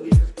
Yeah.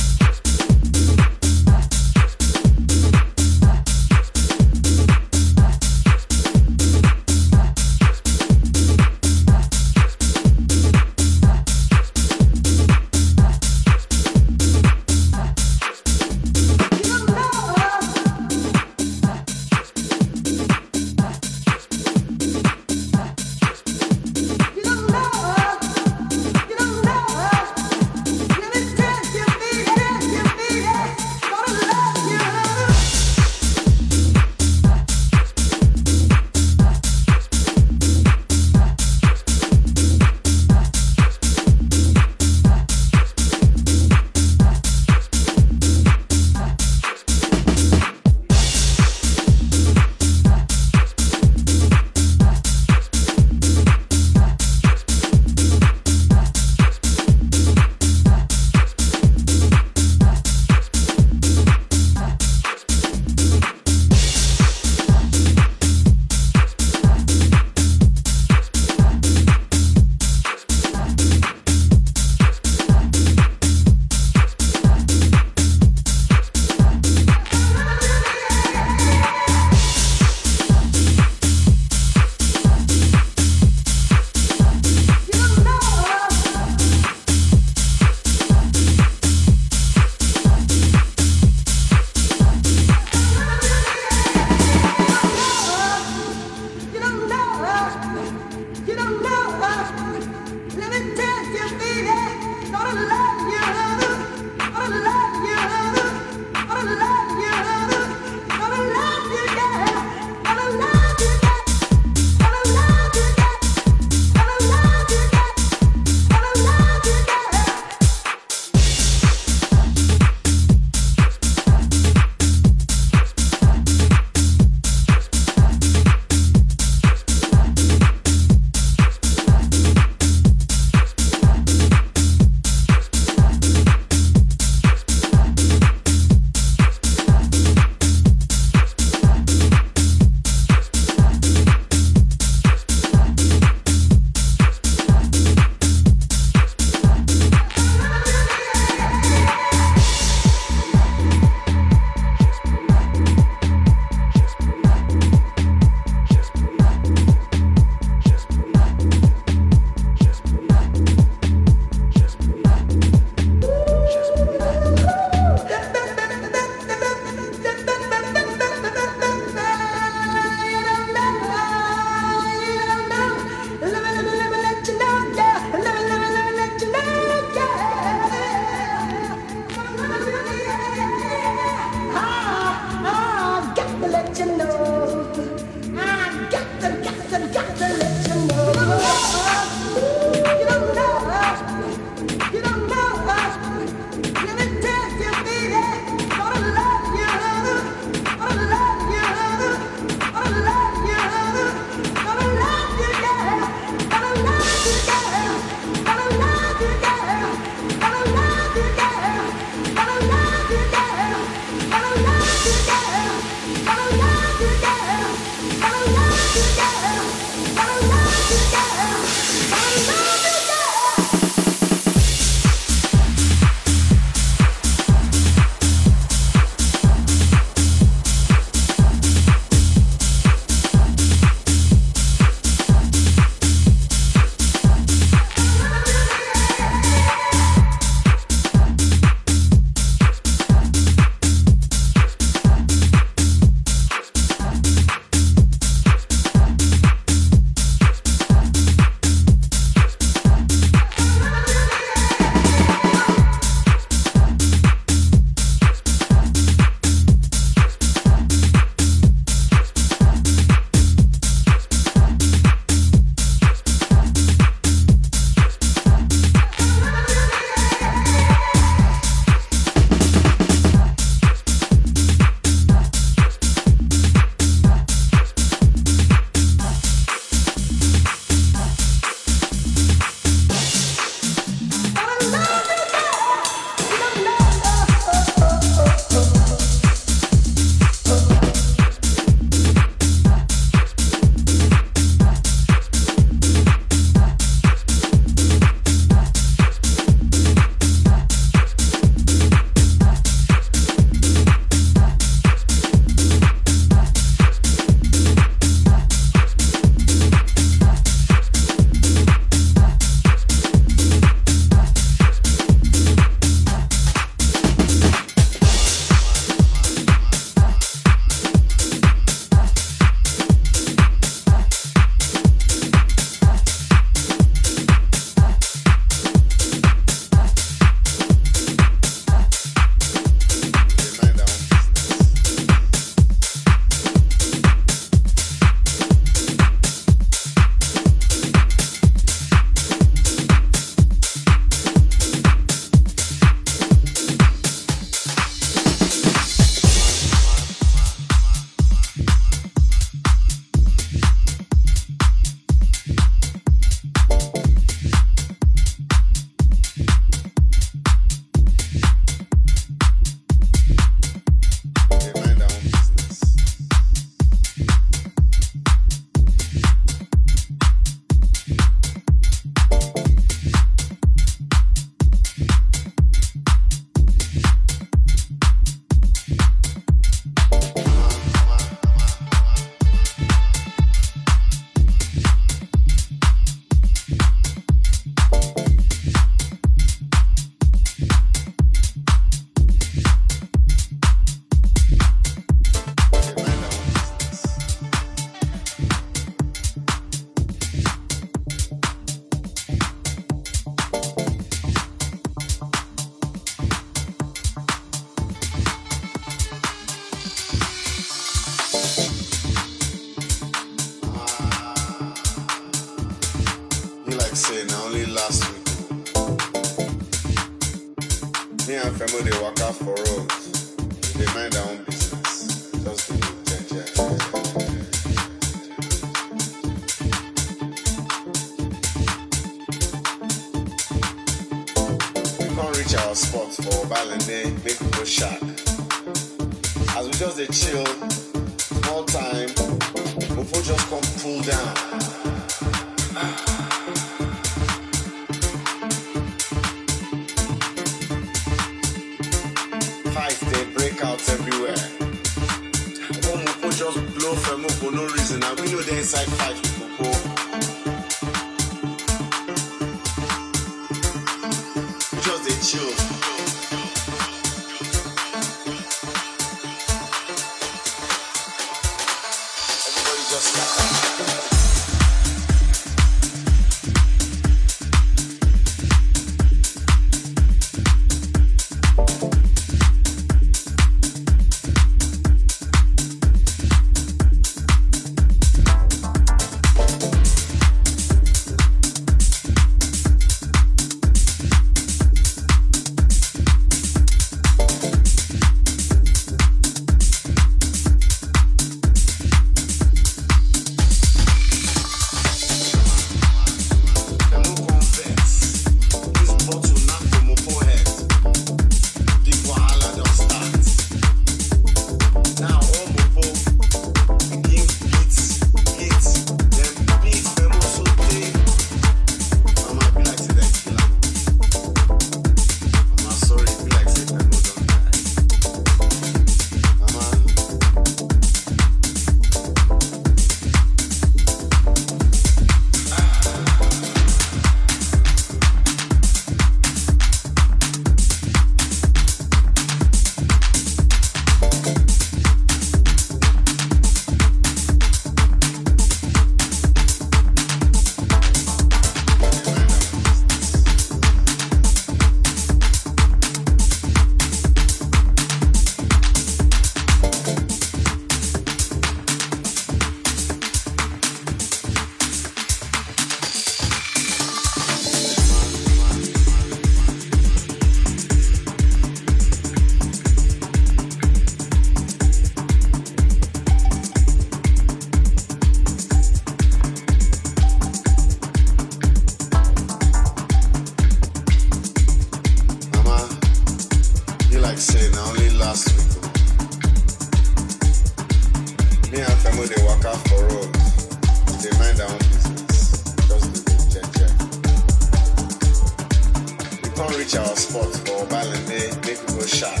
Come reach our spot for Balende, make we go sharp.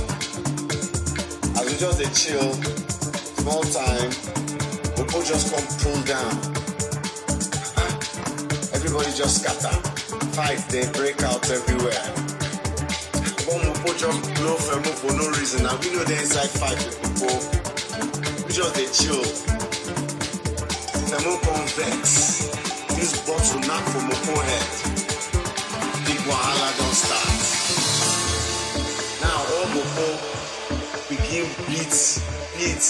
As we just dey chill, small time, Popo just come pull down. Everybody just scatter. Fight dey break out everywhere. One Mopo just blow Femo for no reason, and we know they inside fight with Mopo. We just dey chill. Femo come vex. This bottle knack for Mopo head. Big wahala start. Now all Mopo begin beat, beat,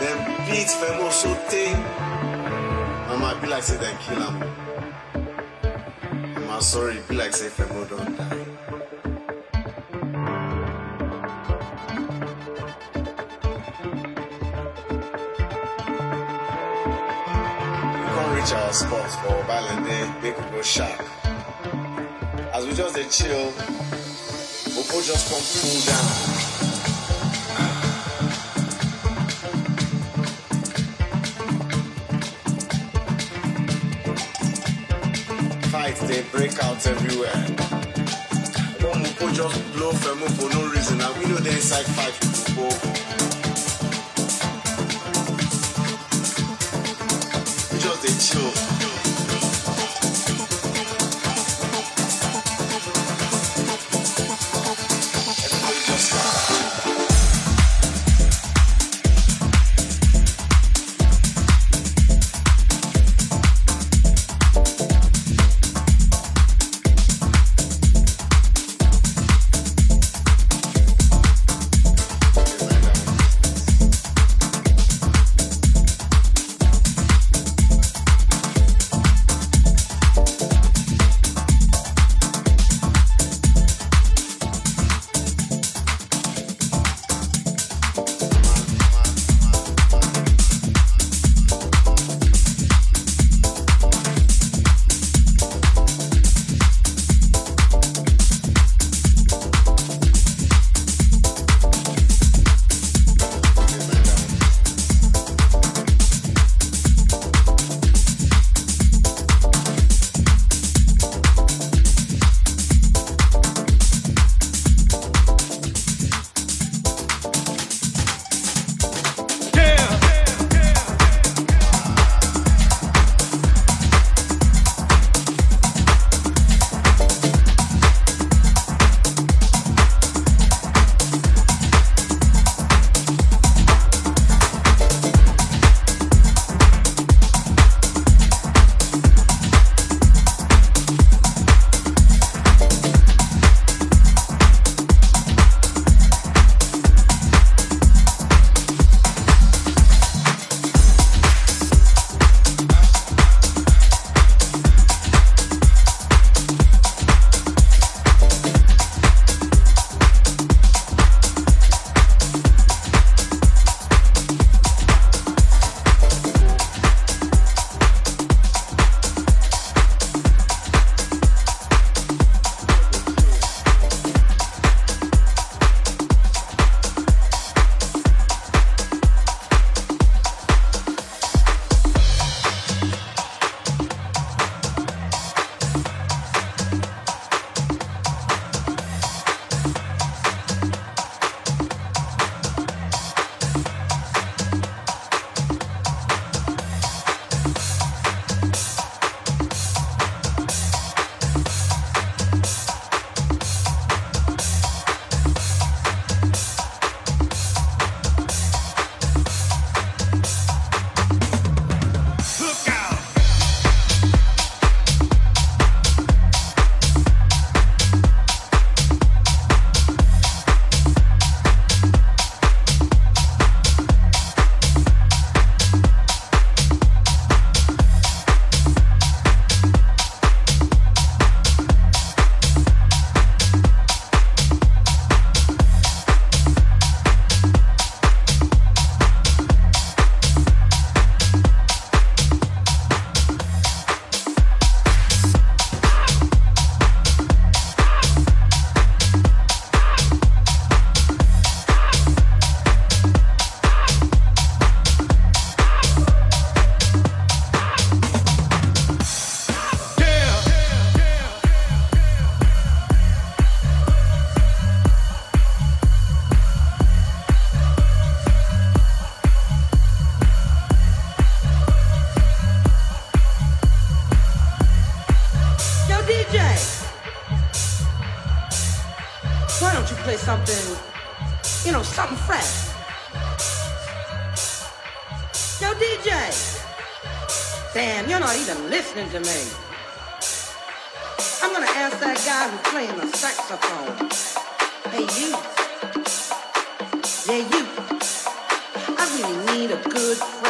then beat Femo sotey. Mama be like say dem kill am. Mama sorry, be like say Femo don die. Reach our spot for Balende, make we go sharp. As we just dey chill, Popo just come pull down. Fight they break out everywhere. One Mopo just blow Femo for no reason, and we know dey inside fight with Popo. We just dey chill.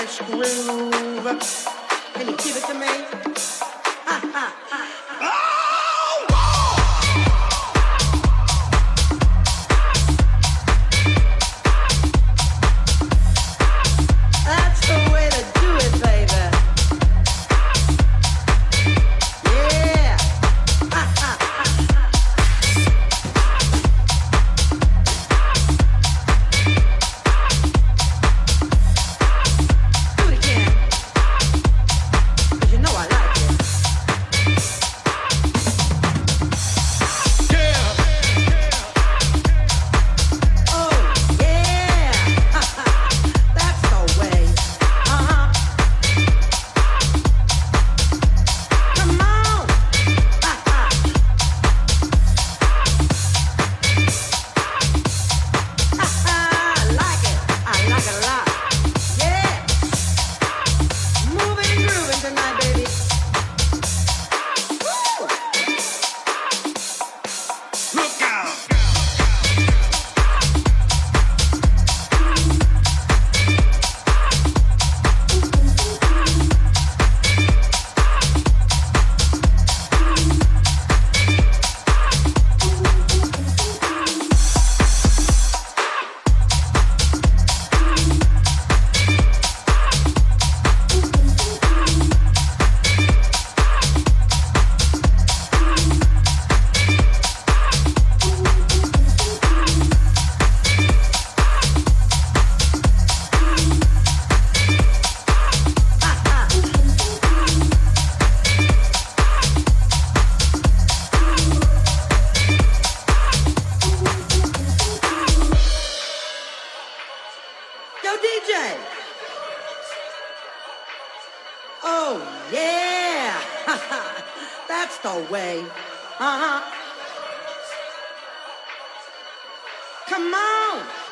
this groove. Can you give it to me? the way. Uh huh. Come on.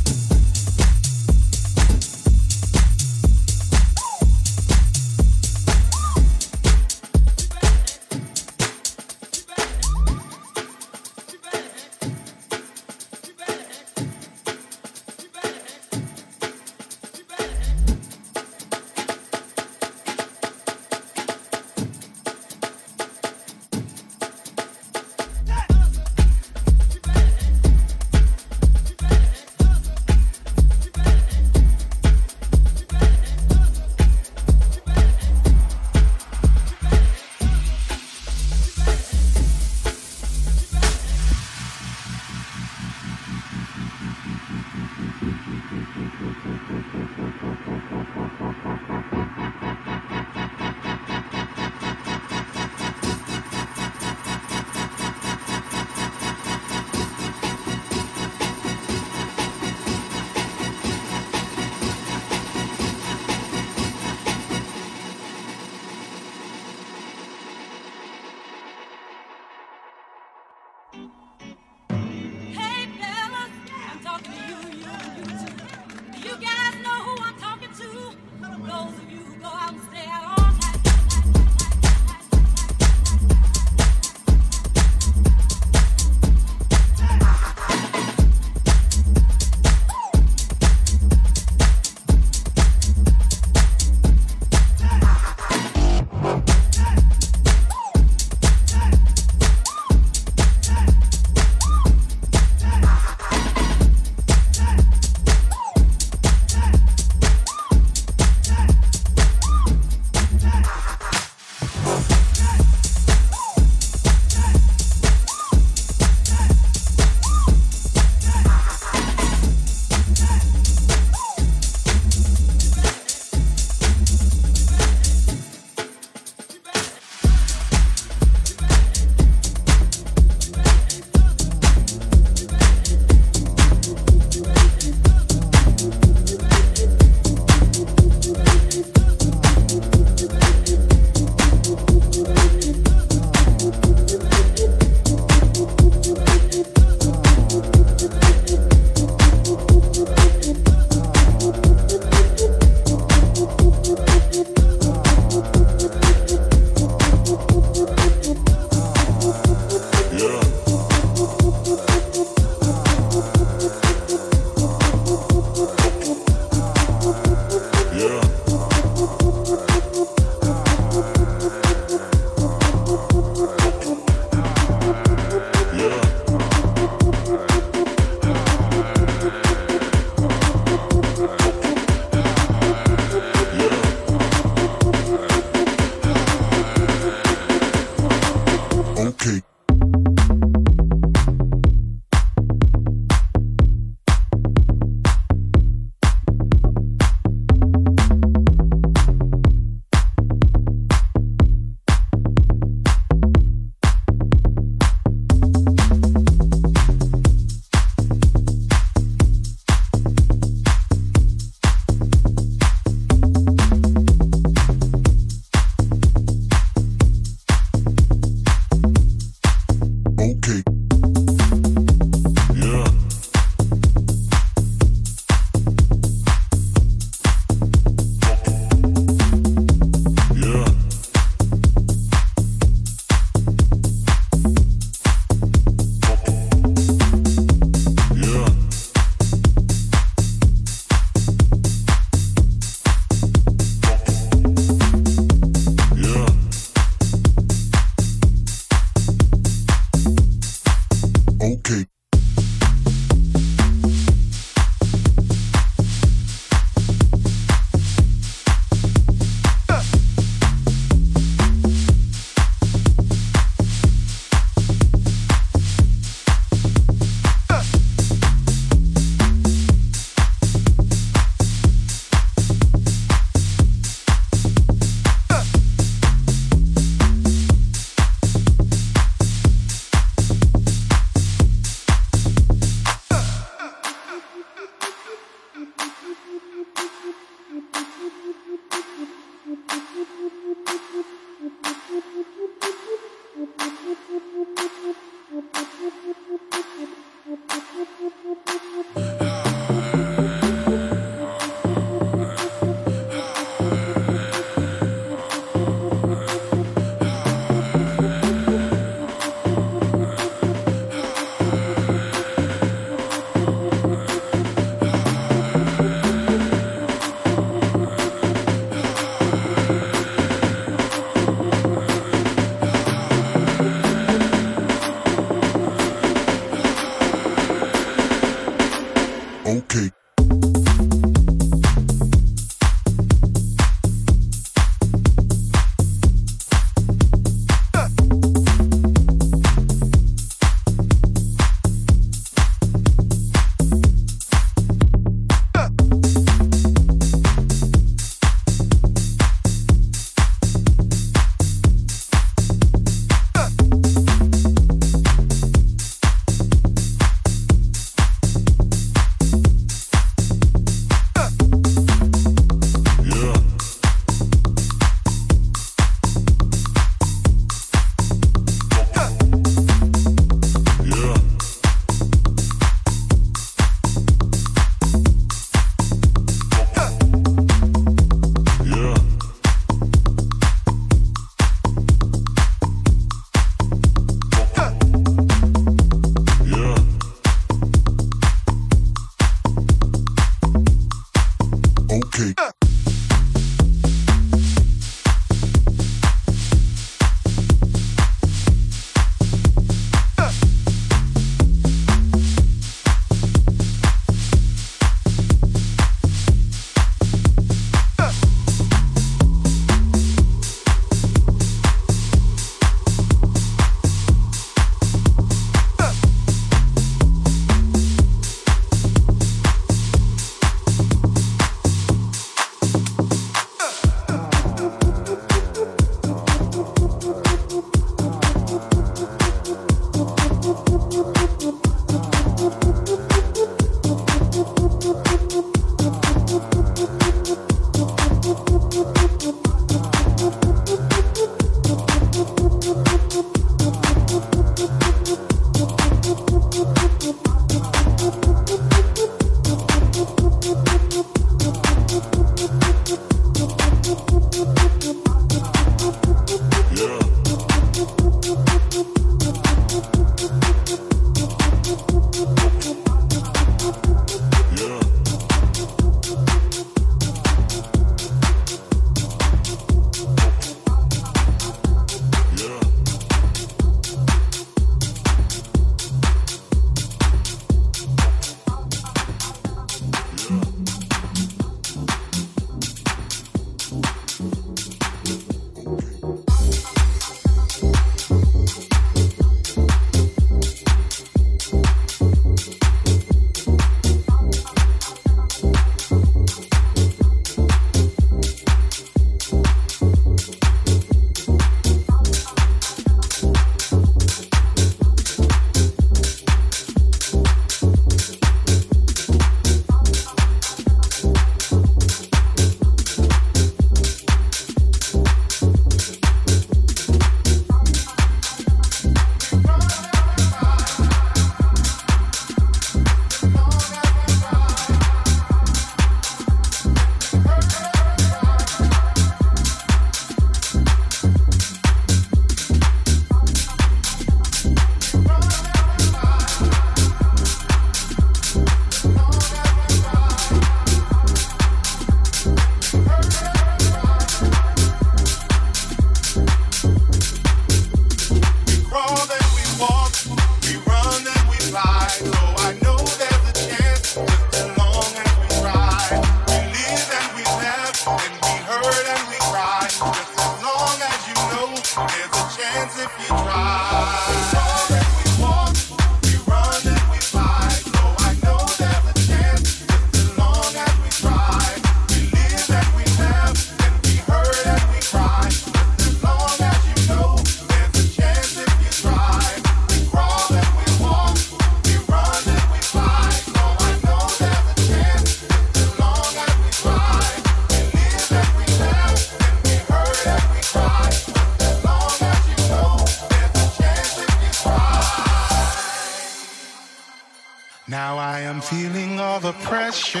Now I am feeling all the pressure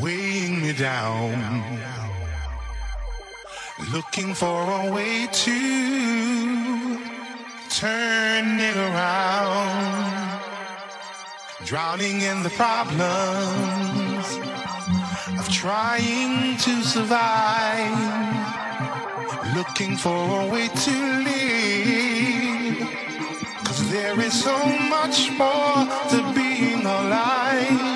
weighing me down. Looking for a way to turn it around. Drowning in the problems of trying to survive. Looking for a way to live. There is so much more to being alive.